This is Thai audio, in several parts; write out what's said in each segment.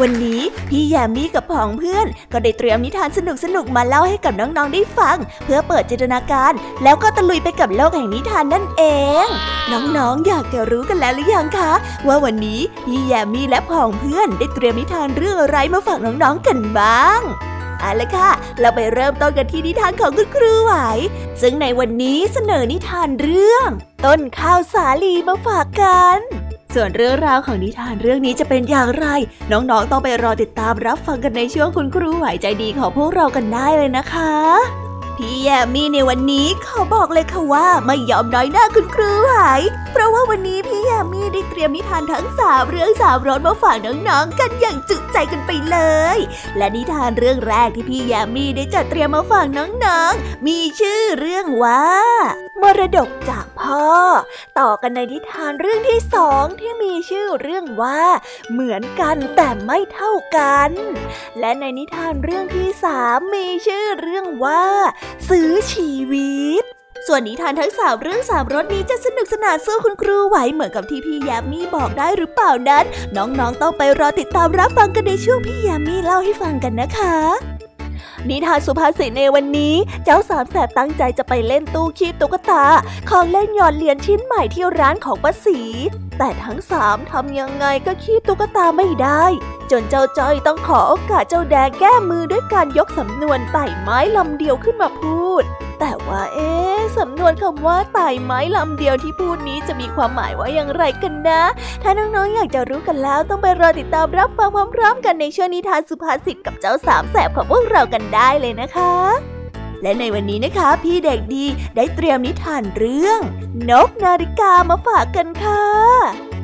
วันนี้พี่แยมมี่กับผองเพื่อน ก็ได้เตรียมนิทานสนุกๆมาเล่าให้กับน้องๆได้ฟัง เพื่อเปิดจินตนาการ แล้วก็ตะลุยไปกับโลกแห่งนิทานนั่นเอง น้องๆอยากจะรู้กันแล้วหรือยังคะ ว่าวันนี้พี่แยมมี่และผองเพื่อนได้เตรียมนิทานเรื่องอะไรมาฝากน้องๆกันบ้างเอาละค่ะ เราไปเริ่มต้นกันที่นิทานของคุณครูไหว ซึ่งในวันนี้เสนอนิทานเรื่อง ต้นข้าวสาลีมาฝากกัน ส่วนเรื่องราวของนิทานเรื่องนี้จะเป็นอย่างไร น้องๆต้องไปรอติดตามรับฟังกันในช่วงคุณครูไหวใจดีของพวกเรากันได้เลยนะคะ พี่แยมมี่ในวันนี้เขาบอกเลยค่ะว่าไม่ยอมน้อยหน้าคุณครูไหวเพราะว่าวันนี้พี่แยมมี่ได้เตรียมนิทานทั้งสามเรื่องสามรสมาฝากน้องๆกันอย่างจุใจกันไปเลย และนิทานเรื่องแรกที่พี่แยมมี่ได้จัดเตรียมมาฝากน้องๆ มีชื่อเรื่องว่ามรดกจากพ่อ ต่อกันในนิทานเรื่องที่สองที่มีชื่อเรื่องว่า เหมือนกันแต่ไม่เท่ากัน และในนิทานเรื่องที่สามมีชื่อเรื่องว่าซื้อชีวิต ส่วนนิทานทั้งสามเรื่องสามรสนี้จะสนุกสนานสู้คุณครูไหวเหมือนกับที่พี่ยามีบอกได้หรือเปล่านั้น น้องๆต้องไปรอติดตามรับฟังกันในช่วงพี่ยามีเล่าให้ฟังกันนะคะ นิทานสุภาษิตในวันนี้ เจ้าสามแสบตั้งใจจะไปเล่นตู้คีบตุ๊กตา ของเล่นหยอดเหรียญชิ้นใหม่ที่ร้านของป้าสีแต่ทั้งสามทำยังไงก็คีบตุ๊กตาไม่ได้ จนเจ้าจ้อยต้องขอโอกาสเจ้าแดงแก้มือด้วยการยกสำนวนไต่ไม้ลำเดียวขึ้นมาพูด แต่ว่าเอ๊สำนวนคำว่าไต่ไม้ลำเดียวที่พูดนี้จะมีความหมายว่าอย่างไรกันนะ ถ้าน้องๆอยากจะรู้กันแล้วต้องไปรอติดตามรับฟังพร้อมๆ กันในช่วงนิทานสุภาษิตกับเจ้าสามแสบของพวกเรากันได้เลยนะคะ และในวันนี้นะคะ พี่เด็กดีได้เตรียมนิทานเรื่อง นกนาฬิกามาฝากกันค่ะ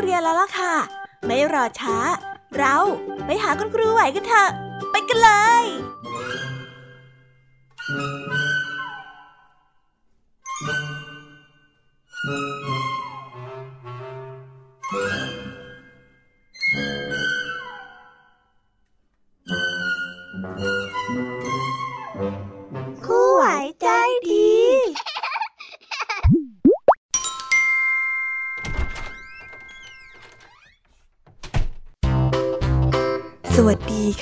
เรียนแล้วล่ะค่ะ ไม่รอช้า เราไปหาคุณครูไหวกันเถอะ ไปกันเลย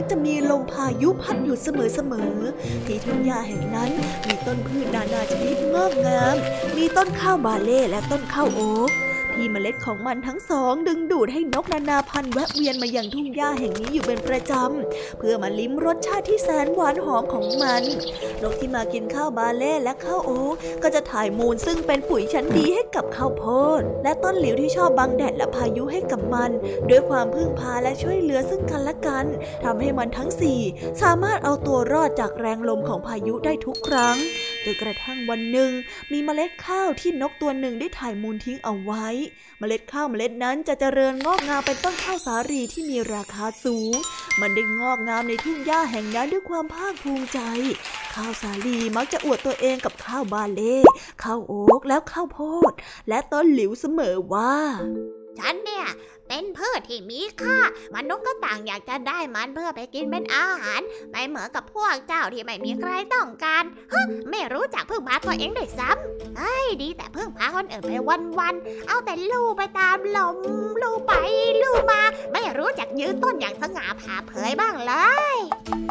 มักจะมีลมพายุพัดอยู่เสมอๆที่ทุ่งหญ้าแห่งนั้นมีต้นพืชนานาชนิดงอกงาม มีต้นข้าวบาเล่และต้นข้าวโอ๊ก ที่เมล็ดของมันทั้งสอง ดึงดูดให้นกนานาพันธุ์แวะเวียนมาอย่างทุ่งหญ้าแห่งนี้อยู่เป็นประจำ เพื่อมาลิ้มรสชาติที่แสนหวานหอมของมัน นกที่มากินข้าวบาเล่และข้าวโอ๊กก็จะถ่ายมูลซึ่งเป็นปุ๋ยชั้นดีให้กับข้าวโพด และต้นหลิวที่ชอบบังแดดและพายุให้กับมัน ด้วยความพึ่งพาและช่วยเหลือซึ่งกันและกันทำให้มันทั้งสี่สามารถเอาตัวรอดจากแรงลมของพายุได้ทุกครั้ง นกระทั่งวันหนึ่ง มีเมล็ดข้าวที่นกตัวหนึ่งได้ถ่ายมูลทิ้งเอาไว้ เมล็ดข้าวเมล็ดนั้นจะเจริญงอกงามเป็นต้นข้าวสาลีที่มีราคาสูง มันได้งอกงามในทุ่งหญ้าแห่งนั้นด้วยความภาคภูมิใจ ข้าวสาลีมักจะอวดตัวเองกับข้าวบาเล่ข้าวโอ๊กแล้วข้าวโพด และต้นหลิวเสมอว่า ฉันเนี่ย เป็นพืชที่มีค่ามนุษย์ก็ต่างอยากจะได้มันเพื่อไปกินเป็นอาหาร ไม่เหมือนกับพวกเจ้าที่ไม่มีใครต้องการฮึไม่รู้จักพึ่งพาตัวเองได้ซ้ำเฮ้ยดีแต่พึ่งพาคนอื่นไปวันๆเอาแต่ลู่ไปตามลมลู่ไปลู่มา ไม่รู้จักยืนต้นอย่างสง่าผ่าเผยบ้างเลย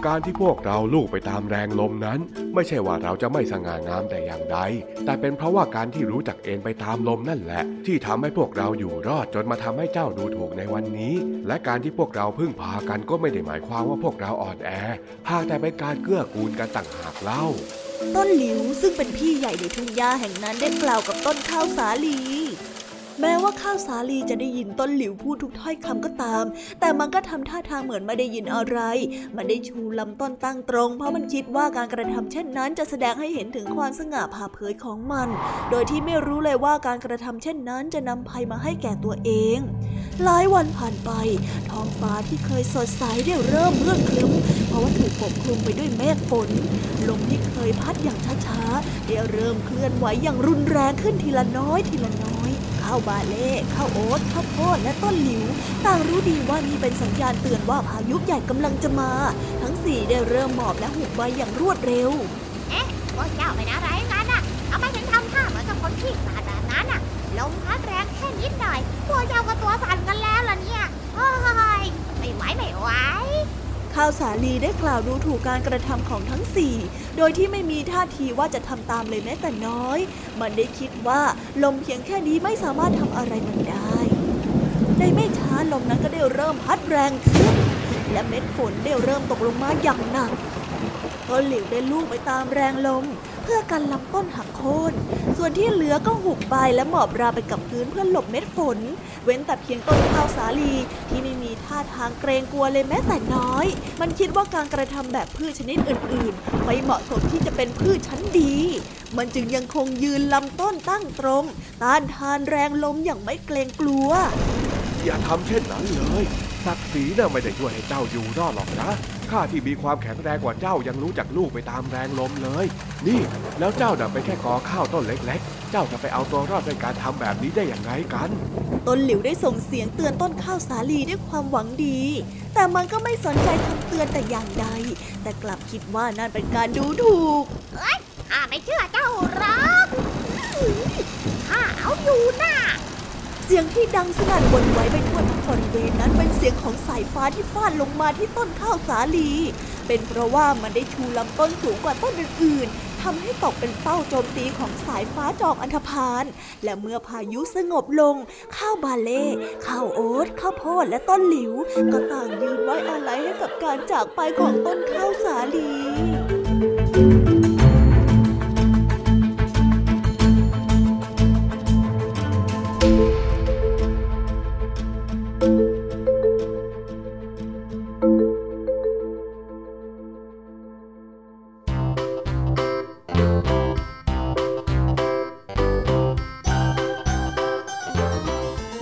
การที่พวกเราลู่ไปตามแรงลมนั้น ไม่ใช่ว่าเราจะไม่สง่างามแต่อย่างใด แต่เป็นเพราะว่าการที่รู้จักเอนไปตามลมนั่นแหละ ที่ทำให้พวกเราอยู่รอดจนมาทำให้เจ้าดูถูกในวันนี้ และการที่พวกเราพึ่งพากันก็ไม่ได้หมายความว่าพวกเราอ่อนแอ หากแต่เป็นการเกื้อกูลกันต่างหากเล่า ต้นหลิวซึ่งเป็นพี่ใหญ่ในทุ่งหญ้าแห่งนั้นได้กล่าวกับต้นข้าวสาลี แม้ว่าข้าวสาลีจะได้ยินต้นหลิวพูดทุกถ้อยคำก็ตาม แต่มันก็ทำท่าทางเหมือนไม่ได้ยินอะไร มันได้ชูลำต้นตั้งตรง เพราะมันคิดว่าการกระทำเช่นนั้นจะแสดงให้เห็นถึงความสง่าผ่าเผยของมัน โดยที่ไม่รู้เลยว่าการกระทำเช่นนั้นจะนำภัยมาให้แก่ตัวเอง หลายวันผ่านไป ท้องฟ้าที่เคยสดใสได้เริ่มมืดครึ้ม เพราะว่าถูกปกคลุมไปด้วยเมฆฝนลมที่เคยพัดอย่างช้าๆได้เริ่มเคลื่อนไหวอย่างรุนแรงขึ้นทีละน้อยทีละน้อย ข้าวบาเล่ข้าวโอ๊ตข้าวโพดและต้นหลิว ต่างรู้ดีว่านี่เป็นสัญญาณเตือนว่าพายุใหญ่กำลังจะมา ทั้งสี่ได้เริ่มหมอบและหุบใบอย่างรวดเร็ว เอ๊ะพวกเจ้าเป็นอะไรกันน่ะทำไปถึง ข้าวสาลีได้กล่าวดูถูกการกระทำของทั้งสี่ โดยที่ไม่มีท่าทีว่าจะทำตามเลยแม้แต่น้อย มันได้คิดว่าลมเพียงแค่นี้ไม่สามารถทำอะไรมันได้ ในไม่ช้าลมนั้นก็ได้เริ่มพัดแรงขึ้น และเม็ดฝนได้เริ่มตกลงมาอย่างหนักต้นหลิวได้ลูกไปตามแรงลม พื่อกันลำต้นหักโค่น ส่วนที่เหลือก็หุบใบและหมอบราไปกับพื้นเพื่อหลบเม็ดฝน เว้นแต่เพียงต้นข้าวสาลีที่ไม่มีท่าทางเกรงกลัวเลยแม้แต่น้อย มันคิดว่าการกระทำแบบพืชชนิดอื่นๆ ไม่เหมาะสมที่จะเป็นพืชชั้นดี มันจึงยังคงยืนลำต้นตั้งตรง ต้านทานแรงลมอย่างไม่เกรงกลัว อย่าทำเช่นนั้นเลย ศักดิ์ศรีน่ะไม่ได้ช่วยให้เจ้าอยู่รอดหรอกนะ ข้าที่มีความแข็งแรงกว่าเจ้ายังรู้จักลูกไปตามแรงลมเลย นี่แล้วเจ้าน่ะเป็นแค่กอข้าวต้นเล็ก ๆ เจ้าจะไปเอาตัวรอดด้วยการทำแบบนี้ได้อย่างไงกัน ต้นหลิวได้ส่งเสียงเตือนต้นข้าวสาลีด้วยความหวังดี แต่มันก็ไม่สนใจคำเตือนแต่อย่างใด แต่กลับคิดว่านั่นเป็นการดูถูกข้าไม่เชื่อเจ้าหรอกข้าเอาอยู่น่ะ เสียงที่ดังสนั่นวนไหวไปทั่วทั้งบริเวณนั้นเป็นเสียงของสายฟ้าที่ฟาดลงมาที่ต้นข้าวสาลี เป็นเพราะว่ามันได้ชูลำต้นสูงกว่าต้นอื่นๆทำให้ตกเป็นเป้าโจมตีของสายฟ้าจอมอันธพาลและเมื่อพายุสงบลง ข้าวบาเล่ข้าวโอ๊ตข้าวโพดและต้นหลิว ก็ต่างยืนไว้อาลัยให้กับการจากไปของต้นข้าวสาลี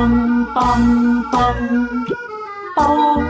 当当当当。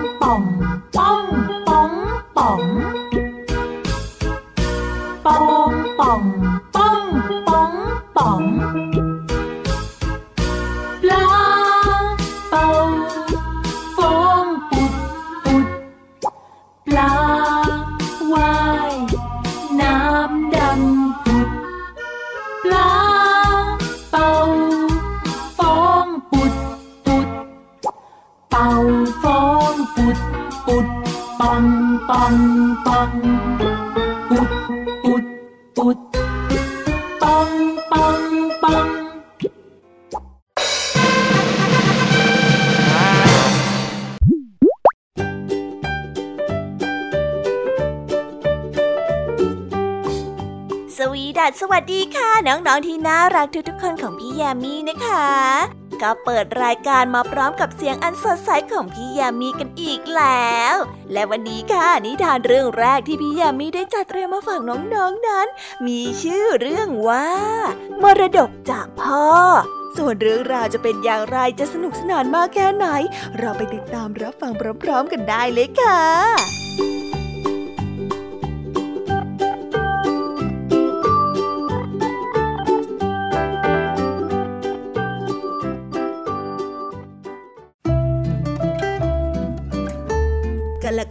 ๆที่น่ารักทุกๆคนของพี่แยมมี่นะคะ ก็เปิดรายการมาพร้อมกับเสียงอันสดใสของพี่แยมมี่กันอีกแล้ว และวันนี้ค่ะนิทานเรื่องแรกที่พี่แยมมี่ได้จัดเตรียมมาฝากน้องๆนนั้น มีชื่อเรื่องว่า มรดกจากพ่อส่วนเรื่องราวจะเป็นอย่างไรจะสนุกสนานมากแค่ไหน เราไปติดตามรับฟังพร้อมๆกันได้เลยค่ะ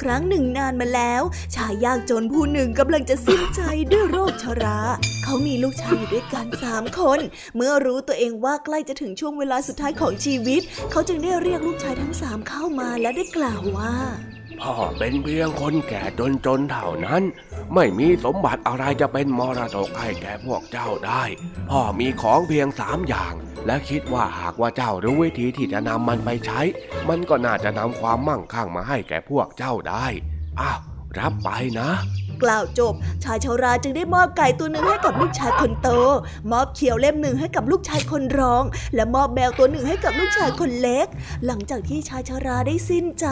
รั้งหนึ่งนานมาแล้ว ชายยากจนผู้หนึ่งกำลังจะสิ้นใจด้วยโรคชรา เขามีลูกชายอยู่ด้วยกันสามคน เมื่อรู้ตัวเองว่าใกล้จะถึงช่วงเวลาสุดท้ายของชีวิต เขาจึงได้เรียกลูกชายทั้งสามเข้ามาและได้กล่าวว่า พ่อเป็นเพียงคนแก่จนจนๆเท่านั้น ไม่มีสมบัติอะไรจะเป็นมรดกให้แก่พวกเจ้าได้ พ่อมีของเพียงสามอย่าง และคิดว่าหากว่าเจ้ารู้วิธีที่จะนำมันไปใช้ มันก็น่าจะนำความมั่งคั่งมาให้แก่พวกเจ้าได้อ้าวรับไปนะ กล่าวจบ ชายชาราจึงได้มอบไก่ตัวหนึ่งให้กับลูกชายคนโต มอบเขียวเล่มหนึ่งให้กับลูกชายคนรอง และมอบแมวตัวหนึ่งให้กับลูกชายคนเล็ก หลังจากที่ชายชาราได้สิ้นใจ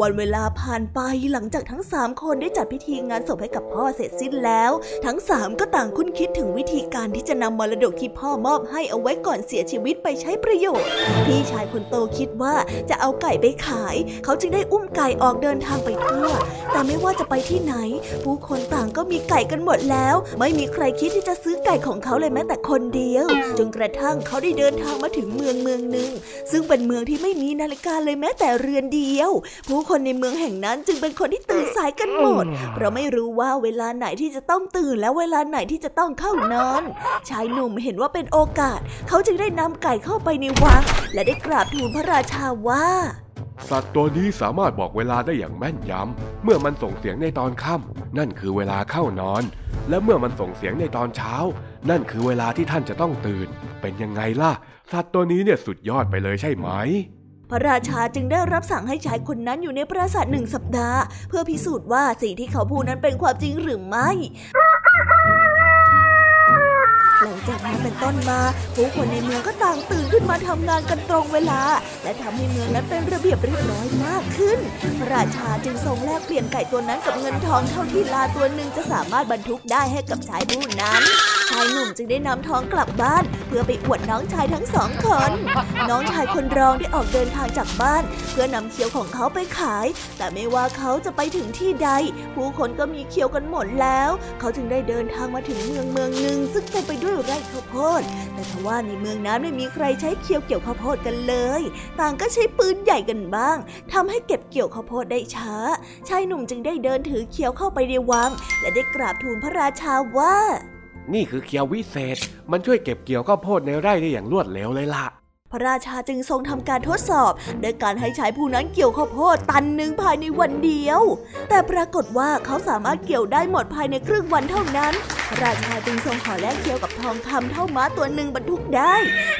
วันเวลาผ่านไปหลังจากทั้งสามคนได้จัดพิธีงานศพให้กับพ่อเสร็จสิ้นแล้ว ทั้งสามก็ต่างคุ้นคิดถึงวิธีการที่จะนำมรดกที่พ่อมอบให้เอาไว้ก่อนเสียชีวิตไปใช้ประโยชน์ พี่ชายคนโตคิดว่าจะเอาไก่ไปขาย เขาจึงได้อุ้มไก่ออกเดินทางไปทั่ว แต่ไม่ว่าจะไปที่ไหน ผู้คนต่างก็มีไก่กันหมดแล้ว ไม่มีใครคิดที่จะซื้อไก่ของเขาเลยแม้แต่คนเดียว จนกระทั่งเขาได้เดินทางมาถึงเมืองเมืองหนึ่ง ซึ่งเป็นเมืองที่ไม่มีนาฬิกาเลยแม้แต่เรือนเดียว ผู้คนในเมืองแห่งนั้นจึงเป็นคนที่ตื่นสายกันหมด เพราะไม่รู้ว่าเวลาไหนที่จะต้องตื่นและเวลาไหนที่จะต้องเข้านอนชายหนุ่มเห็นว่าเป็นโอกาส เขาจึงได้นำไก่เข้าไปในวังและได้กราบทูลพระราชาว่า สัตว์ตัวนี้สามารถบอกเวลาได้อย่างแม่นยำ เมื่อมันส่งเสียงในตอนค่ำนั่นคือเวลาเข้านอน และเมื่อมันส่งเสียงในตอนเช้า นั่นคือเวลาที่ท่านจะต้องตื่น เป็นยังไงล่ะ สัตว์ตัวนี้เนี่ยสุดยอดไปเลยใช่ไหม พระราชาจึงได้รับสั่งให้ชายคนนั้นอยู่ในปราสาทหนึ่งสัปดาห์ เพื่อพิสูจน์ว่าสิ่งที่เขาพูดนั้นเป็นความจริงหรือไม่ หลังจากนั้นเป็นต้นมา ผู้คนในเมืองก็ต่างตื่นขึ้นมาทำงานกันตรงเวลา และทำให้เมืองนั้นเป็นระเบียบเรียบร้อยมากขึ้น พระราชาจึงทรงแลกเปลี่ยนไก่ตัวนั้นกับเงินทองเท่าที่ลาตัวหนึ่งจะสามารถบรรทุกได้ให้กับชายผู้นั้น ชายหนุ่มจึงได้นำทองกลับบ้าน เพื่อไปอวดน้องชายทั้งสองคน น้องชายคนรองได้ออกเดินทางจากบ้าน เพื่อนำเขี้ยวของเขาไปขาย แต่ไม่ว่าเขาจะไปถึงที่ใด ผู้คนก็มีเขี้ยวกันหมดแล้ว เขาจึงได้เดินทางมาถึงเมืองเมืองหนึ่งซึ่งเต็มไปด้วยไร่ข้าวโพด แต่ทว่าในเมืองนั้นไม่มีใครใช้เขี้ยวเกี่ยวข้าวโพดกันเลย ต่างก็ใช้ปืนใหญ่กันบ้างทำให้เก็บเกี่ยวข้าวโพดได้ช้า ชายหนุ่มจึงได้เดินถือเขี้ยวเข้าไปในวัง และได้กราบทูลพระราชาว่า นี่คือเคียววิเศษ มันช่วยเก็บเกี่ยวข้าวโพดในไร่ได้อย่างรวดเร็วเลยล่ะ พระราชาจึงทรงทำการทดสอบโดยการให้ชายผู้นั้นเกี่ยวข้าวโพดตันหนึ่งภายในวันเดียว แต่ปรากฏว่าเขาสามารถเกี่ยวได้หมดภายในครึ่งวันเท่านั้นระราชาจึงทรงขอแลกเกี่ยวกับทองคำเท่าม้าตัวหนึ่งบรรทุกได้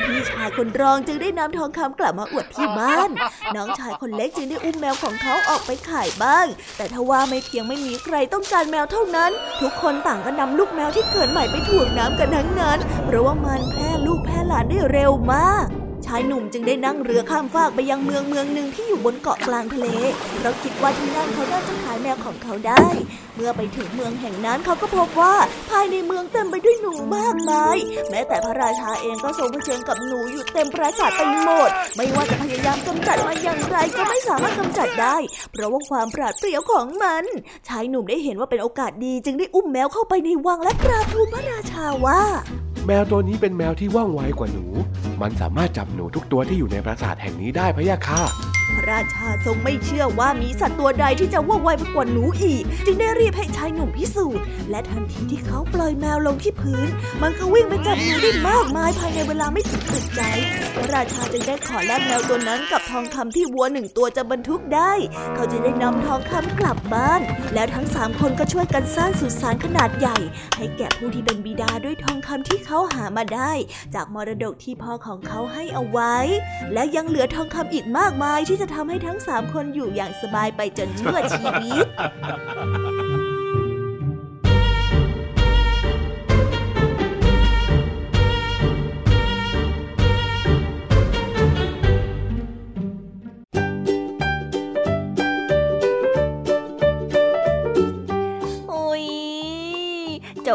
พี่ชายคนรองจึงได้นำทองคำกลับมาอวดที่บ้าน น้องชายคนเล็กจึงได้อุ้มแมวของเขาออกไปขายบ้าง แต่ทว่าไม่เพียงไม่มีใครต้องการแมวเท่านั้น ทุกคนต่างก็นำลูกแมวที่เกิดใหม่ไปถ่วงน้ำกันทั้งนั้น เพราะว่ามันแพร่ลูกแพร่หลานได้เร็วมาก ชายหนุ่มจึงได้นั่งเรือข้ามฟากไปยังเมืองเมืองหนึ่งที่อยู่บนเกาะกลางทะเลเพราะคิดว่าที่นั่นเขาน่าจะขายแมวของเขาได้ เมื่อไปถึงเมืองแห่งนั้นเขาก็พบว่าภายในเมืองเต็มไปด้วยหนูมากมาย แม้แต่พระราชาเองก็ทรงเผชิญกับหนูอยู่เต็มปราสาทไปหมด ไม่ว่าจะพยายามกำจัดมันอย่างไรก็ไม่สามารถกำจัดได้ เพราะว่าความปราดเปรียวของมัน ชายหนุ่มได้เห็นว่าเป็นโอกาสดี จึงได้อุ้มแมวเข้าไปในวังและกราบทูลพระราชาว่า แมวตัวนี้เป็นแมวที่ว่องไวกว่าหนู มันสามารถจับหนูทุกตัวที่อยู่ในปราสาทแห่งนี้ได้พะยะค่ะพระราชาทรงไม่เชื่อว่ามีสัตว์ตัวใดที่จะว่องไวไปกว่าหนูอีก จึงได้รีบให้ชายหนุ่มพิสูจน์และทันทีที่เขาปล่อยแมวลงที่พื้น มันก็วิ่งไปจับหนูได้มากมายภายในเวลาไม่ถึงอึดใจ พระราชาจึงได้ขอแลกแมวตัวนั้นกับ ทองคำที่วัวหนึ่งตัวจะบรรทุกได้ เขาจะได้นำทองคำกลับบ้าน แล้วทั้งสามคนก็ช่วยกันสร้างสุสานขนาดใหญ่ ให้แก่ผู้ที่เป็นบิดาด้วยทองคำที่เขาหามาได้ จากมรดกที่พ่อของเขาให้เอาไว้ และยังเหลือทองคำอีกมากมายที่จะทำให้ทั้งสามคนอยู่อย่างสบายไปจนชั่วชีวิต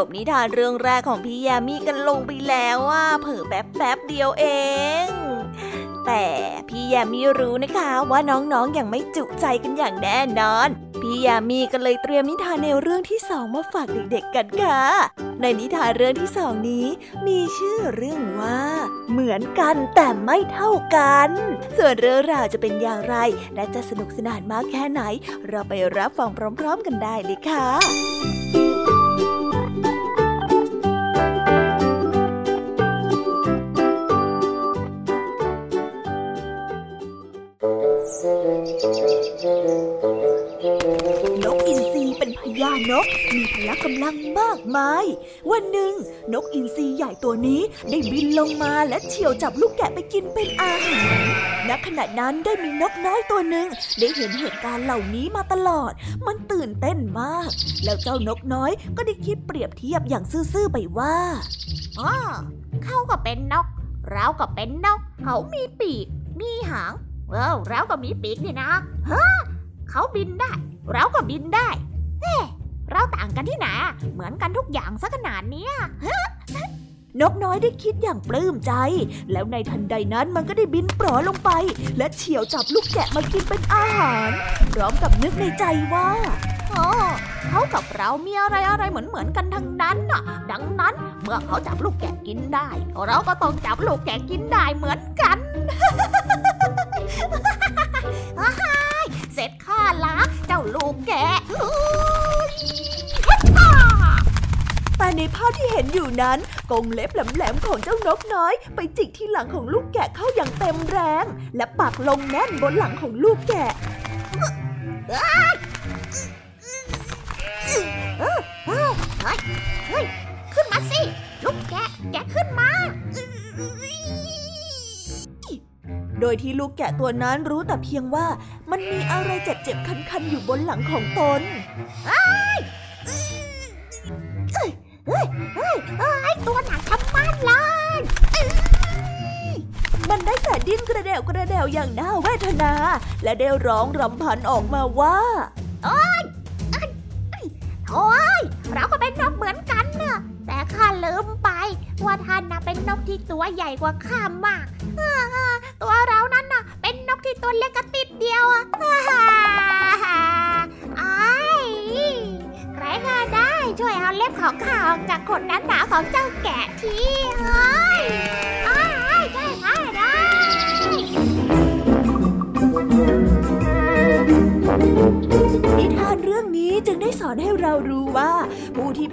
บนิทานเรื่องแรกของพี่ยามีกันลงไปแล้วว่าเผอแป๊บแป๊บเดียวเอง แต่พี่ยามีรู้นะคะว่าน้องๆออย่างไม่จุใจกันอย่างแน่นอน พี่ยามีก็เลยเตรียมนิทานในวเรื่องที่สองมาฝากเด็กๆกันค่ะ ในนิทานเรื่องที่สองนี้ มีชื่อเรื่องว่า เหมือนกันแต่ไม่เท่ากัน ส่วนเรื่องราวจะเป็นอย่างไร และจะสนุกสนานมากแค่ไหน เราไปรับฟังพร้อม ๆ กันได้เลยค่ะ นกอินทรีเป็นพญานก มีพละกำลังมากมาย วันหนึ่ง นกอินทรีใหญ่ตัวนี้ได้บินลงมาและเฉี่ยวจับลูกแกะไปกินเป็นอาหาร ณ ขณะนั้นได้มีนกน้อยตัวหนึ่งได้เห็นเหตุการณ์เหล่านี้มาตลอด มันตื่นเต้นมาก แล้วเจ้านกน้อยก็ได้คิดเปรียบเทียบอย่างซื่อๆไปว่าอ๋อเขาก็เป็นนก เราก็เป็นนก เขามีปีก มีหาง เออเราก็มีปีกนี่นะเฮ้อเขาบินได้ เราก็บินได้เฮ้เราต่างกันที่ไหนเหมือนกันทุกอย่างซะขนาดนี้นกน้อยได้คิดอย่างปลื้มใจ แล้วในทันใดนั้นมันก็ได้บินปลอลงไป และเฉี่ยวจับลูกแกะมากินเป็นอาหาร พร้อมกับนึกในใจว่าอเขากับเรามีอะไรอะไรเหมือนเหมือนกันทั้งนั้นน่ะ ดังนั้นเมื่อเขาจับลูกแกะกินได้ เราก็ต้องจับลูกแกะกินได้เหมือนกัน เสร็จข้าละเจ้าลูกแกะอุ๊ยแต่ในภาพที่เห็นอยู่นั้นกรงเล็บแหลมๆของเจ้านกน้อย ไปจิกที่หลังของลูกแกะเข้าอย่างเต็มแรง และปักลงแน่นบนหลังของลูกแกะขึ้นมาสิ ลูกแกะ แกะขึ้นมา โดยที่ลูกแกะตัวนั้นรู้แต่เพียงว่ามันมีอะไรเจ็บๆคันๆอยู่บนหลังของตนเฮ้ยเฮ้ยเฮ้ยตัวหนักทำมันเลยมันได้แต่ดิ้นกระเดวกระเดวอย่างน่าเวทนา และได้ร้องรำพันออกมาว่าโอ้ยเราก็เป็นนกเหมือนกันเนอะแต่ข้าลืมไป ว่าท่านน่ะเป็นนกที่ตัวใหญ่กว่าข้ามาก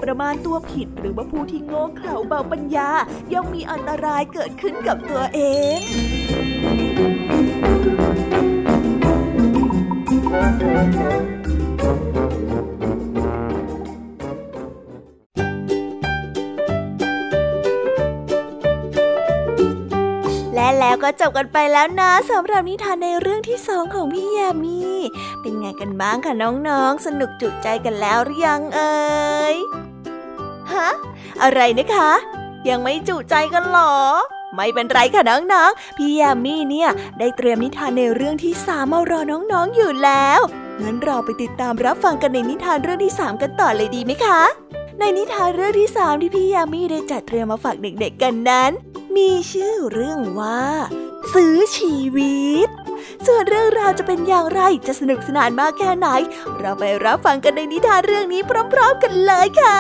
ประมาณตัวผิดหรือว่าผู้ที่โง่เขลาเบาปัญญาย่อมมีอันตรายเกิดขึ้นกับตัวเองและแล้วก็จบกันไปแล้วนะสำหรับนิทานในเรื่องที่สองของพี่ยามีเป็นไงกันบ้างคะน้องๆ สนุกจุใจกันแล้วหรือยังเอ่ย อะไรนะคะ ยังไม่จุใจกันหรอ ไม่เป็นไรค่ะน้องๆ พี่ยมมี่เนี่ย ได้เตรียมนิทานในเรื่องที่สามมารอน้องๆอยู่แล้ว งั้นเราไปติดตามรับฟังกันในนิทานเรื่องที่สามกันต่อเลยดีไหมคะ ในนิทานเรื่องที่สามที่พี่ยามีได้จัดเตรียมมาฝากเด็กๆกันนั้น มีชื่อเรื่องว่า ซื้อชีวิตส่วนเรื่องราวจะเป็นอย่างไรจะสนุกสนานมากแค่ไหน เราไปรับฟังกันในนิทานเรื่องนี้พร้อม ๆ กันเลยค่ะ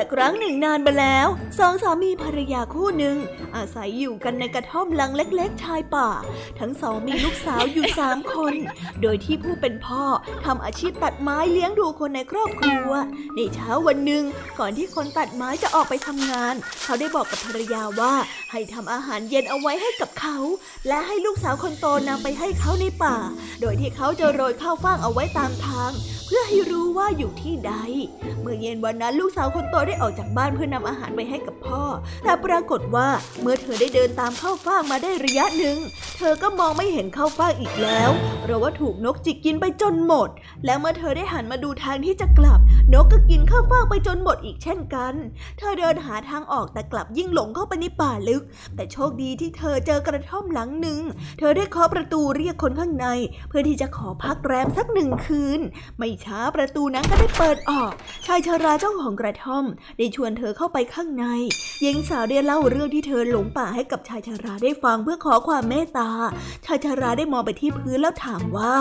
ละครั้งหนึ่งนานมาแล้ว สองสามีภรรยาคู่หนึ่ง อาศัยอยู่กันในกระท่อมหลังเล็ก ๆ ชายป่า ทั้งสองมีลูกสาวอยู่สามคน โดยที่ผู้เป็นพ่อทำอาชีพตัดไม้เลี้ยงดูคนในครอบครัว ในเช้าวันหนึ่งก่อนที่คนตัดไม้จะออกไปทำงาน เขาได้บอกกับภรรยาว่าให้ทำอาหารเย็นเอาไว้ให้กับเขา และให้ลูกสาวคนโตนำไปให้เขาในป่า โดยที่เขาจะโรยข้าวฟ่างเอาไว้ตามทาง พื่อให้รู้ว่าอยู่ที่ใด เมื่อเย็นวันนั้นลูกสาวคนโตได้ออกจากบ้านเพื่อนำอาหารไปให้กับพ่อ แต่ปรากฏว่าเมื่อเธอได้เดินตามข้าวฟ่างมาได้ระยะหนึ่ง เธอก็มองไม่เห็นข้าวฟ่างอีกแล้วเพราะว่าถูกนกจิกกินไปจนหมด และเมื่อเธอได้หันมาดูทางที่จะกลับ นกก็กินข้าวฟ่างไปจนหมดอีกเช่นกัน เธอเดินหาทางออกแต่กลับยิ่งหลงเข้าไปในป่าลึก แต่โชคดีที่เธอเจอกระท่อมหลังหนึ่ง เธอได้เคาะประตูเรียกคนข้างใน เพื่อที่จะขอพักแรมสักหนึ่งคืน ไม่ช้าประตูนั้นก็ได้เปิดออก ชายชาราเจ้าของกระท่อม ได้ชวนเธอเข้าไปข้างใน หญิงสาวได้เล่าเรื่องที่เธอหลงป่าให้กับชายชาราได้ฟังเพื่อขอความเมตตา ชายชาราได้มองไปที่พื้นแล้วถามว่า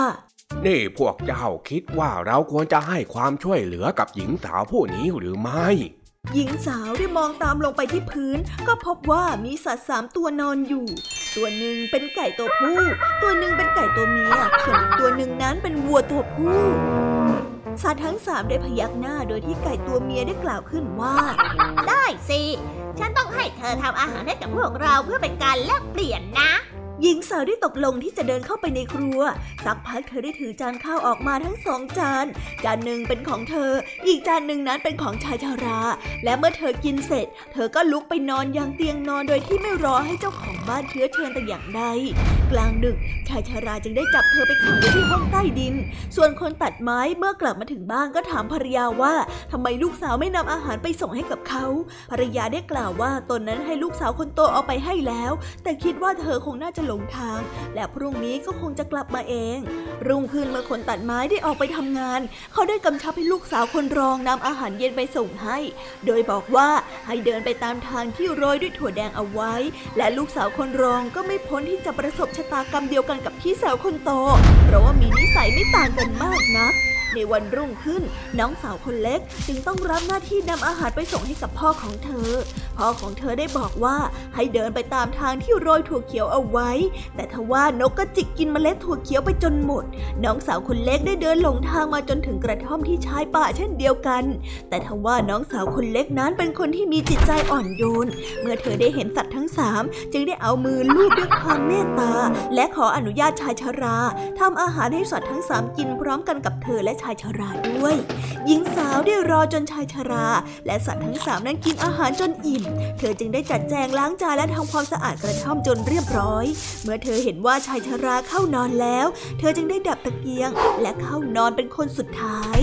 นี่พวกเจ้าคิดว่าเราควรจะให้ความช่วยเหลือกับหญิงสาวผู้นี้หรือไม่ หญิงสาวได้มองตามลงไปที่พื้น ก็พบว่ามีสัตว์สามตัวนอนอยู่ ตัวหนึ่งเป็นไก่ตัวผู้ ตัวหนึ่งเป็นไก่ตัวเมีย ส่วนอีกตัวหนึ่งนั้นเป็นวัวตัวผู้ สัตว์ทั้งสามได้พยักหน้าโดยที่ไก่ตัวเมียได้กล่าวขึ้นว่า ได้สิ ฉันต้องให้เธอทำอาหารให้กับพวกเราเพื่อเป็นการแลกเปลี่ยนนะ หญิงสาวได้ตกลงที่จะเดินเข้าไปในครัว สักพักเธอได้ถือจานข้าวออกมาทั้งสองจาน จานหนึ่งเป็นของเธอ อีกจานหนึ่งนั้นเป็นของชายชารา และเมื่อเธอกินเสร็จ เธอก็ลุกไปนอนยังเตียงนอนโดยที่ไม่รอให้เจ้าของบ้านเชื้อเชิญแต่อย่างใด กลางดึกชายชาราจึงได้จับเธอไปขังไว้ที่ห้องใต้ดิน ส่วนคนตัดไม้เมื่อกลับมาถึงบ้านก็ถามภรรยาว่าทำไมลูกสาวไม่นำอาหารไปส่งให้กับเขา ภรรยาได้กล่าวว่าตนนั้นให้ลูกสาวคนโตเอาไปให้แล้ว แต่คิดว่าเธอคงน่าจะหลงทาง และพรุ่งนี้ก็คงจะกลับมาเอง รุ่งขึ้นเมื่อคนตัดไม้ได้ออกไปทำงาน เขาได้กำชับให้ลูกสาวคนรองนำอาหารเย็นไปส่งให้ โดยบอกว่าให้เดินไปตามทางที่โรยด้วยถั่วแดงเอาไว้ และลูกสาวคนรองก็ไม่พ้นที่จะประสบชะตากรรมเดียวกันกับพี่สาวคนโต เพราะว่ามีนิสัยไม่ต่างกันมากนัก ในวันรุ่งขึ้น น้องสาวคนเล็กจึงต้องรับหน้าที่นำอาหารไปส่งให้กับพ่อของเธอ พ่อของเธอได้บอกว่าให้เดินไปตามทางที่โรยถั่วเขียวเอาไว้ แต่ทว่านกก็จิกกินเมล็ดถั่วเขียวไปจนหมด น้องสาวคนเล็กได้เดินหลงทางมาจนถึงกระท่อมที่ชายป่าเช่นเดียวกัน แต่ทว่าน้องสาวคนเล็กนั้นเป็นคนที่มีจิตใจอ่อนโยน เมื่อเธอได้เห็นสัตว์ทั้งสามจึงได้เอามือลูบด้วยความเมตตา และขออนุญาตชายชราทำอาหารให้สัตว์ทั้งสามกินพร้อมกันกับเธอและชายชราด้วย หญิงสาวได้รอจนชายชรา และสัตว์ทั้งสามนั้นกินอาหารจนอิ่ม เธอจึงได้จัดแจงล้างจานและทำความสะอาดกระท่อมจนเรียบร้อย เมื่อเธอเห็นว่าชายชราเข้านอนแล้ว เธอจึงได้ดับตะเกียง และเข้านอนเป็นคนสุดท้าย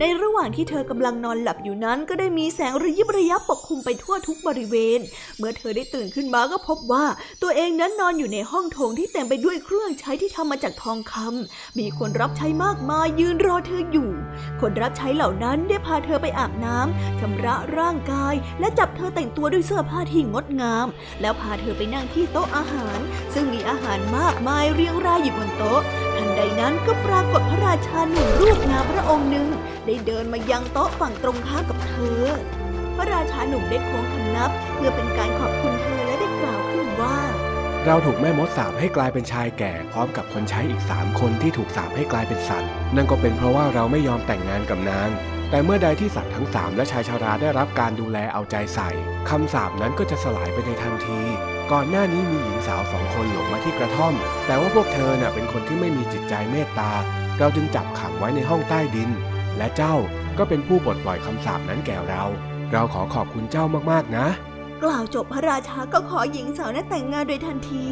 ในระหว่างที่เธอกำลังนอนหลับอยู่นั้นก็ได้มีแสงระยิบระยับปกคลุมไปทั่วทุกบริเวณ เมื่อเธอได้ตื่นขึ้นมาก็พบว่า ตัวเองนั้นนอนอยู่ในห้องโถงที่เต็มไปด้วยเครื่องใช้ที่ทำมาจากทองคำมีคนรับใช้มากมายยืนรอเธออยู่ คนรับใช้เหล่านั้นได้พาเธอไปอาบน้ำชำระร่างกาย และจับเธอแต่งตัวด้วยเสื้อผ้าที่งดงาม แล้วพาเธอไปนั่งที่โต๊ะอาหาร ซึ่งมีอาหารมากมายเรียงรายอยู่บนโต๊ะ ทันใดนั้นก็ปรากฏพระราชาหนุ่มรูปงามพระองค์หนึ่ง ได้เดินมายังโต๊ะฝั่งตรงข้ามกับเธอ พระราชาหนุ่มได้โค้งคำนับเพื่อเป็นการขอบคุณเธอ เราถูกแม่มดสาปให้กลายเป็นชายแก่พร้อมกับคนใช้อีกสามคนที่ถูกสาปให้กลายเป็นสัตว์ นั่นก็เป็นเพราะว่าเราไม่ยอมแต่งงานกับนาง แต่เมื่อใดที่สัตว์ทั้งสามและชายชาราได้รับการดูแลเอาใจใส่คำสาปนั้นก็จะสลายไปในทันที ก่อนหน้านี้มีหญิงสาวสองคนหลงมาที่กระท่อม แต่ว่าพวกเธอเน่ะเป็นคนที่ไม่มีจิตใจเมตตา เราจึงจับขังไว้ในห้องใต้ดิน และเจ้าก็เป็นผู้ปลดปล่อยคำสาปนั้นแก่เรา เราขอขอบคุณเจ้ามากๆนะ กล่าวจบพระราชาก็ขอหญิงสาวนั้นแต่งงานโดยทันที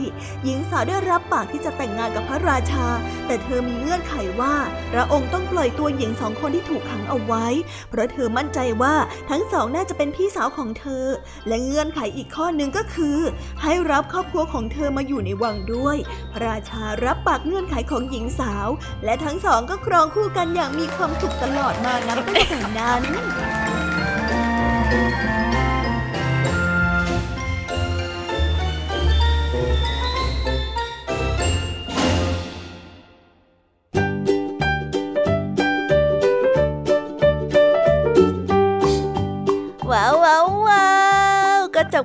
หญิงสาวได้รับปากที่จะแต่งงานกับพระราชา แต่เธอมีเงื่อนไขว่า พระองค์ต้องปล่อยตัวหญิงสองคนที่ถูกขังเอาไว้ เพราะเธอมั่นใจว่าทั้งสองน่าจะเป็นพี่สาวของเธอ และเงื่อนไขอีกข้อหนึ่งก็คือ ให้รับครอบครัวของเธอมาอยู่ในวังด้วย พระราชารับปากเงื่อนไขของหญิงสาว และทั้งสองก็ครองคู่กันอย่างมีความสุขตลอดมานับตั้งแต่นั้น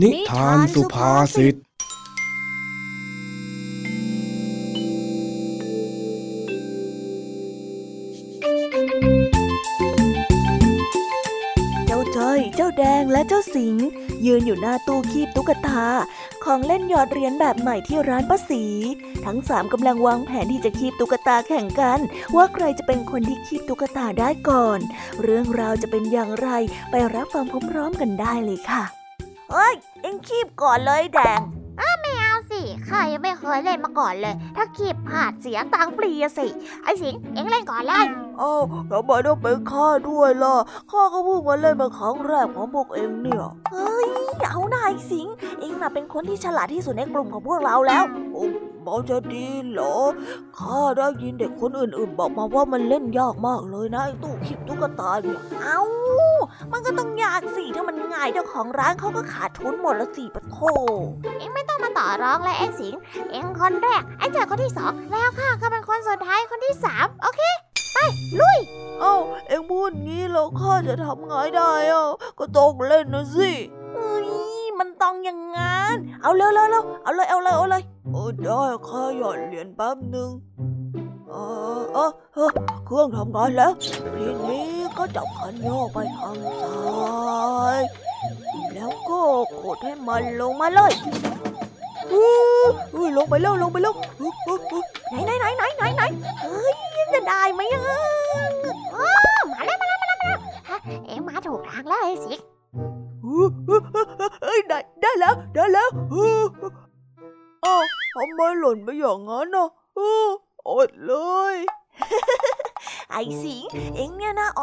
นิทานสุภาษิต เจ้าจ้อย เจ้าแดงและเจ้าสิง ยืนอยู่หน้าตู้คีบตุ๊กตา ของเล่นหยอดเหรียญแบบใหม่ที่ร้านป้าสี ทั้งสามกำลังวางแผนที่จะคีบตุ๊กตาแข่งกัน ว่าใครจะเป็นคนที่คีบตุ๊กตาได้ก่อน เรื่องราวจะเป็นอย่างไรไปรับฟังพร้อมๆกันได้เลยค่ะ เฮ้ย เอ็งคีบก่อนเลยแดงไม่เอาสิข้ายังไม่เคยเล่นมาก่อนเลย ถ้าขีบผ่านเสียตังค์ฟรีอะสิ ไอ้สิงเอ็งเล่นก่อนเลยเอ้าทำไมต้องเป็นข้าด้วยล่ะ ข้าก็เพิ่งมาเล่นเป็นครั้งแรกของพวกเองเนี่ย เฮ้ย เอาหน่ายสิง เองน่ะเป็นคนที่ฉลาดที่สุดในกลุ่มของพวกเราแล้ว โอ้มันจะดีเหรอ ข้าได้ยินเด็กคนอื่นๆ บอกมาว่ามันเล่นยากมากเลยนะไอ้ตู้คิดตุ๊กตาเนี่ย เอ้า มันก็ต้องยากสิ ถ้ามันง่ายเจ้าของร้านเขาก็ขาดทุนหมดละสิปะโถเอ็งไม่ต้องมาต่อร้องเลยไอ้สิง เอ็งคนแรก ไอ้เจอคนที่สอง แล้วข้าก็เป็นคนสุดท้ายคนที่สามโอเค ไป ลุย เอ้า เอ็งพูดงี้แล้วข้าจะทำไงได้อะ ก็ต้องเล่นนะสิ มันต้องอย่างงั้น เอาเร็วเร็วเร็วเอาเลยเอาเลยเอาเลยเออได้ข้าหยอดเหรียญแป๊บหนึ่งเออเออเออเครื่องทำงานแล้ว ทีนี้ก็จับคันโยกไปทางซ้ายแล้วก็กดให้มันลงมาเลยอู้อู้ลงไปแล้วลงไปแล้วไหนไหนไหนไหนไหนไหนเฮ้ยจะได้ไหมอะ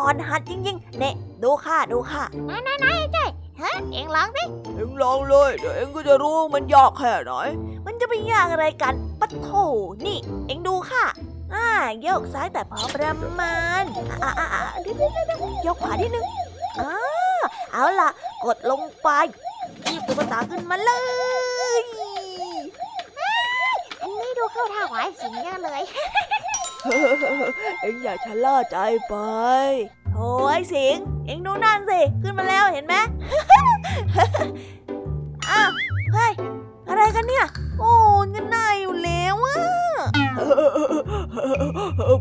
อ็งเนี่ยนะอ่อนหัดจริงๆ เน่ดูค่ะดูค่ะนายนายนายไอ้เจ้ยฮะเอ็งร้องสิเอ็งลองเลยเดี๋ยวเอ็งก็จะรู้ว่ามันยากแค่ไหน มันจะไปยากอะไรกันปะโถนี่ เอ็งดูค่ะอ่าโยกซ้ายแต่พอประมาณอ่าอ่าอ่าเดี๋ยวเดี๋ยวเดี๋ยวโยกขวานิดนึงอ่าเอาล่ะ กดลงไปคีบตุ๊กตาขึ้นมาเลยอันนี้ดูเข้าท่าของไอ้สิงเยอะเลย เอ็งอย่าชะล่าใจไป โอ้ยสิงเอ็งดูนั่นสิ ขึ้นมาแล้วเห็นไหมอ้าวเฮ้ย อะไรกันเนี่ย โอ้งันนายอยู่แล้วอะ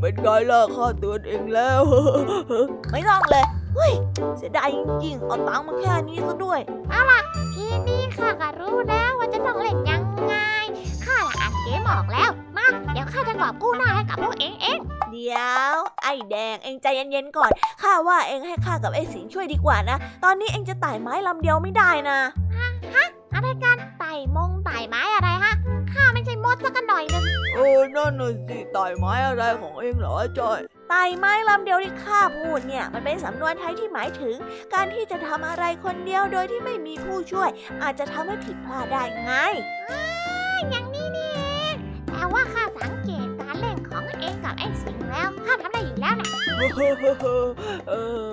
เป็นไงล่ะข้าเตือนเองแล้ว ไม่ต้องเลย เฮ้ย เสียดายจริงๆ เอาตังค์มาแค่นี้ซะด้วยทีนี้ข้าก็รู้แล้วว่าจะต้องเล่นยังไงข้า ละอ่านเกมออกแล้ว มา เดี๋ยวข้าจะกอบกู้หน้าให้กับพวกเองเอง เดี๋ยว ไอ้แดงเองใจเย็นๆก่อน ข้าว่าเองให้ข้ากับไอ้สิงช่วยดีกว่านะ ตอนนี้เองจะไต่ไม้ลำเดียวไม่ได้นะอะไรกัน ไต่มงไต่ไม้อะไรฮะ ข้าไม่ใช่มดสักหน่อยหนึงเออนั่นน่ะสิไต่ไม้อะไรของเองเหรอจอยไต่ไม้ลำเดียวที่ข้าพูดเนี่ยมันเป็นสำนวนไทยที่หมายถึง การที่จะทำอะไรคนเดียวโดยที่ไม่มีผู้ช่วย อาจจะทำให้ผิดพลาดได้ไงอย่างนี้นี่เอง แต่ว่าข้าสังเกตการเล่นของเองกับไอ้สิงแล้วข้าทำได้อยู่แล้วนะเออ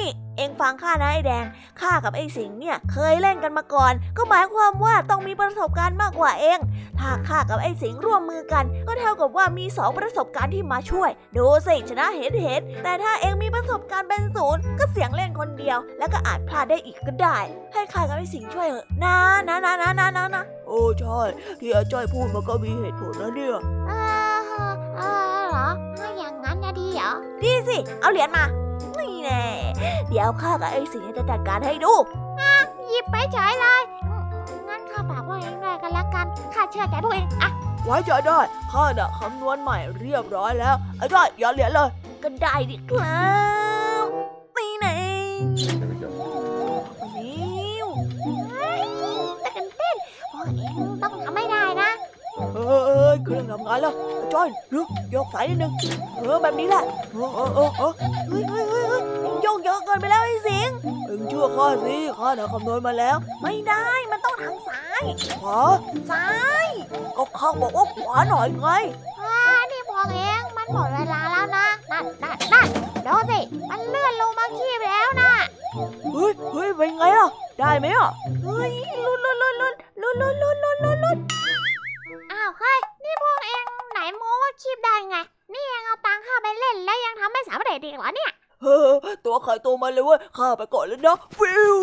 นี่เองฟังข้านะไอ้แดง ข้ากับไอ้สิงห์เนี่ยเคยเล่นกันมาก่อน ก็หมายความว่าต้องมีประสบการณ์มากกว่าเอง ถ้าข้ากับไอ้สิงห์ร่วมมือกัน ก็เท่ากับว่ามีสองประสบการณ์ที่มาช่วย ดูสิชนะเห็นเห็นแต่ถ้าเองมีประสบการณ์เป็นศูนย์ก็เสียงเล่นคนเดียว แล้วก็อาจพลาดได้อีกก็ได้ ให้ข้ากับไอ้สิงห์ช่วยเถอะนะนะนะนะนะนะนะโอ้ใช่ที่อาจารย์พูดมันก็มีเหตุผลนะเนี่ยเออเออเหรอถ้าอย่างนั้นนะดีเหรอดีสิ เอาเหรียญมานี่ แน่เดี๋ยวข้ากับไอ้สิงห์จะจัดการให้ดูหยิบไปเฉยเลยอืมงั้นข้าฝากพวกเองด้วยกันละกันข้าเชื่อใจพวกเองอะไว้ใจได้ข้าน่ะคำนวณใหม่เรียบร้อยแล้วไอ้จ้อยอย่าเหรียญเลยก็ได้ดิครับ เครื่องทำงานแล้วจอยลึกยกสายนิดนึงเออแบบนี้แหละเออเออเออเออเฮ้ยเฮ้ยเฮ้ยเฮ้ยโยกเยอะเกินไปแล้วไอ้สิงเอ็งเชื่อข้าสิข้าน่ะคำนวณมาแล้ว ไม่ได้มันต้องทางซ้ายขวาซ้ายก็ข้าบอกว่าขวาหน่อยไงอ่านี่พวกเองมันหมดเวลาแล้วนะนั่นนั่นนั่นดูสิมันเลื่อนลงมาขี้แล้วนะเฮ้ยเฮ้ยเป็นไงล่ะได้ไหมอะเฮ้ยลดลุ้นลุ้นลุ้นลุ้นลุ้นลุ้นลุ้นลุ้นลุ้นอ้าวเฮ้ย นี่พวกเองไหนโม้ว่าคีบได้ไง นี่ยังเอาตังค่าไปเล่นแล้วยังทำไม่สำเร็จอีกเหรอเนี่ย เฮ้อตัวใครตัวมาเลยเว้ยข้าไปก่อนแล้วนะฟิว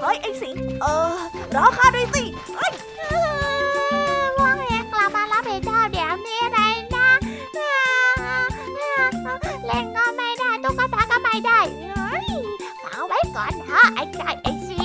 เฮ้ยไอ้สิงเออรอข้าด้วยสิเฮ้ยพวกเองกลับมารับผิดชอบเดี๋ยวนี้เลยนะเล่นก็ไม่ได้ตุ๊กตาก็ไม่ได้เฮ้ยเอาไว้ก่อนเถอะไอ้ใจไอ้สิ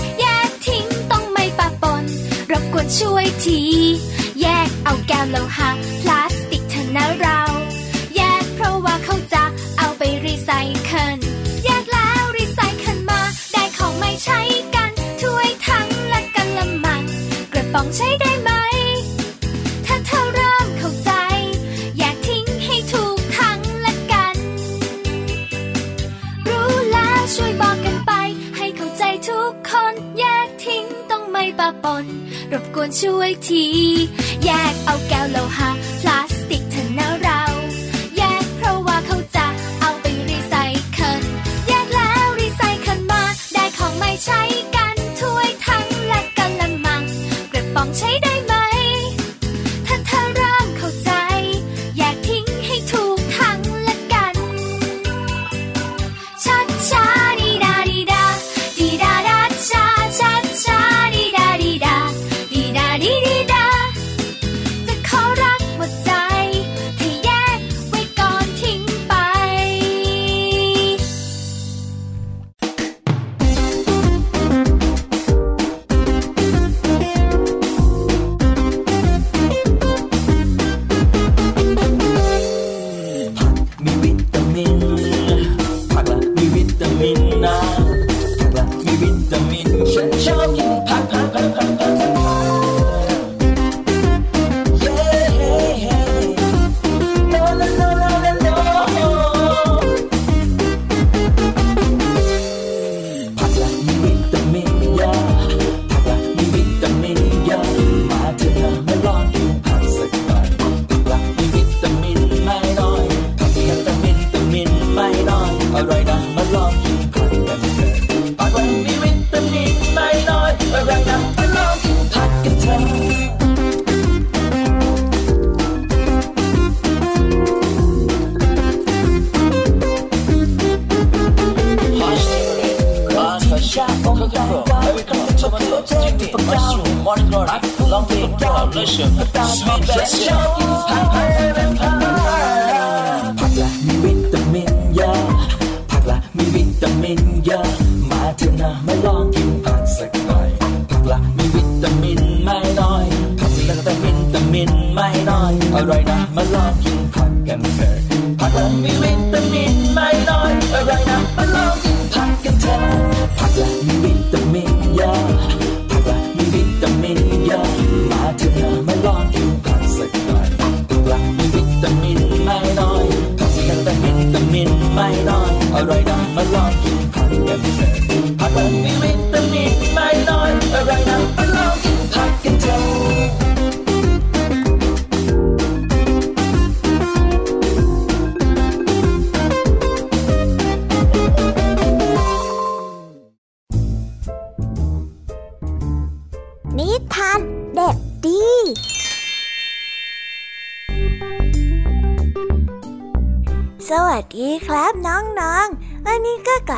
ช่วยที แยกเอาแก้วโลหะพลาสติกเถอะนะเรา แยกเพราะว่าเขาจะเอาไปรีไซเคิลแยกแล้วรีไซเคิลมา ได้ของไม่ใช้กันถ้วยทั้งและกันละมังกระป๋องใช้ได้ ช่วยที แยกเอาแก้วโลหะ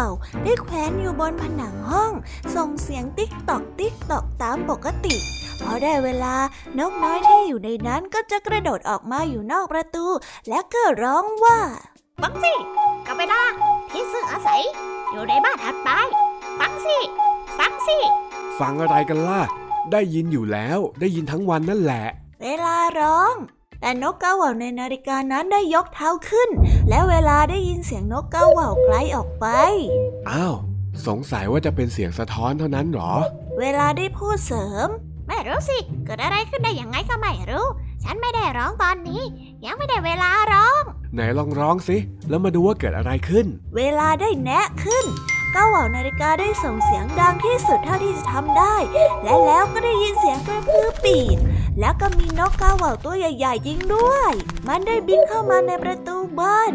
อนกกาเหว่าได้แขวนอยู่บนผนังห้อง ส่งเสียงติ๊กตอกติ๊กตอกตามปกติพอได้เวลานกน้อยที่อยู่ในนั้นก็จะกระโดดออกมาอยู่นอกประตู และก็ร้องว่าฟังสิกับเวลาที่ซึ่งอาศัย อยู่ในบ้านถัดไปฟังสิฟังสิฟังอะไรกันล่ะ ได้ยินอยู่แล้ว ได้ยินทั้งวันนั่นแหละ เวลาร้อง แต่นกกาเหว่าในนาฬิกานั้นได้ยกเท้าขึ้น และเวลาได้ยินเสียงนกกาเหว่าไกลออกไป อ้าว สงสัยว่าจะเป็นเสียงสะท้อนเท่านั้นหรอ เวลาได้พูดเสริม ไม่รู้สิ เกิดอะไรขึ้นได้ยังไงก็ไม่รู้ ฉันไม่ได้ร้องตอนนี้ ยังไม่ได้เวลาร้อง ไหนลองร้องสิ แล้วมาดูว่าเกิดอะไรขึ้น เวลาได้แนะขึ้นก้าเหว่านาฬิกาได้ส่งเสียงดังที่สุดเท่าที่จะทำได้ และแล้วก็ได้ยินเสียงกระพือปีก แล้วก็มีนกกาเหว่าตัวใหญ่ๆยิงด้วย มันได้บินเข้ามาในประตูบ้าน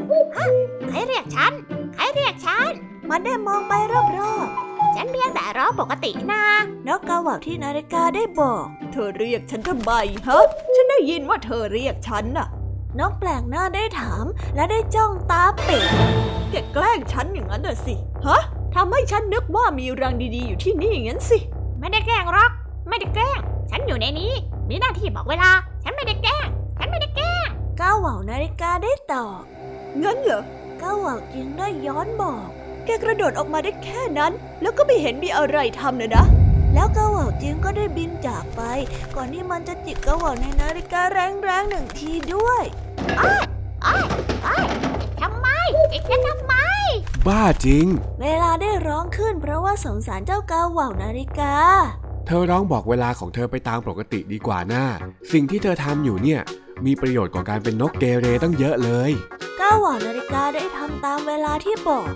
ใครเรียกฉัน ใครเรียกฉัน มันได้มองไปรอบฉันเพียงแต่ร้องปกตินะๆนกกาเหว่าที่นาฬิกาได้บอก เธอเรียกฉันทำไมฮะ ฉันได้ยินว่าเธอเรียกฉันน่ะ นกแปลกหน้าได้ถามและได้จ้องตาเป๋แกแกล้งฉันอย่างนั้นเหรอสิ ฮะทำให้ฉันนึกว่ามีรังดีๆอยู่ที่นี่งั้นสิ ไม่ได้แกล้งหรอก ไม่ได้แกล้ง ฉันอยู่ในนี้ มีหน้าที่บอกเวลา ฉันไม่ได้แกล้ง ฉันไม่ได้แกล้งก้าวเหว่านาฬิกาได้ตอบงั้นเหรอก้าวเหว่าจึงได้ย้อนบอก แกกระโดดออกมาได้แค่นั้น แล้วก็ไม่เห็นมีอะไรทำเลยนะ แล้วก้าวเหว่าจึงก็ได้บินจากไป ก่อนที่มันจะจิกก้าวเหว่าในนาฬิกาแรงๆหนึ่งทีด้วยอ้ายอ้ายทำไมเด็กจะทำไม บ้าจริง เวลาได้ร้องขึ้นเพราะว่าสงสารเจ้าก้าวเหว่านาฬิกา เธอร้องบอกเวลาของเธอไปตามปกติดีกว่าหน่าสิ่งที่เธอทำอยู่เนี่ย มีประโยชน์กว่าการเป็นนกเกเรตั้งเยอะเลยก้าวเหว่านาฬิกาได้ทำตามเวลาที่บอก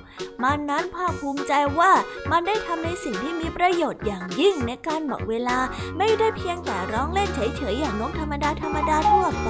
มันนั้นภาคภูมิใจว่ามันได้ทำในสิ่งที่มีประโยชน์อย่างยิ่งในการบอกเวลา ไม่ได้เพียงแต่ร้องเล่นเฉยๆอย่างนกธรรมดาธรรมดาทั่วไป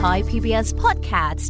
Thai PBS Podcast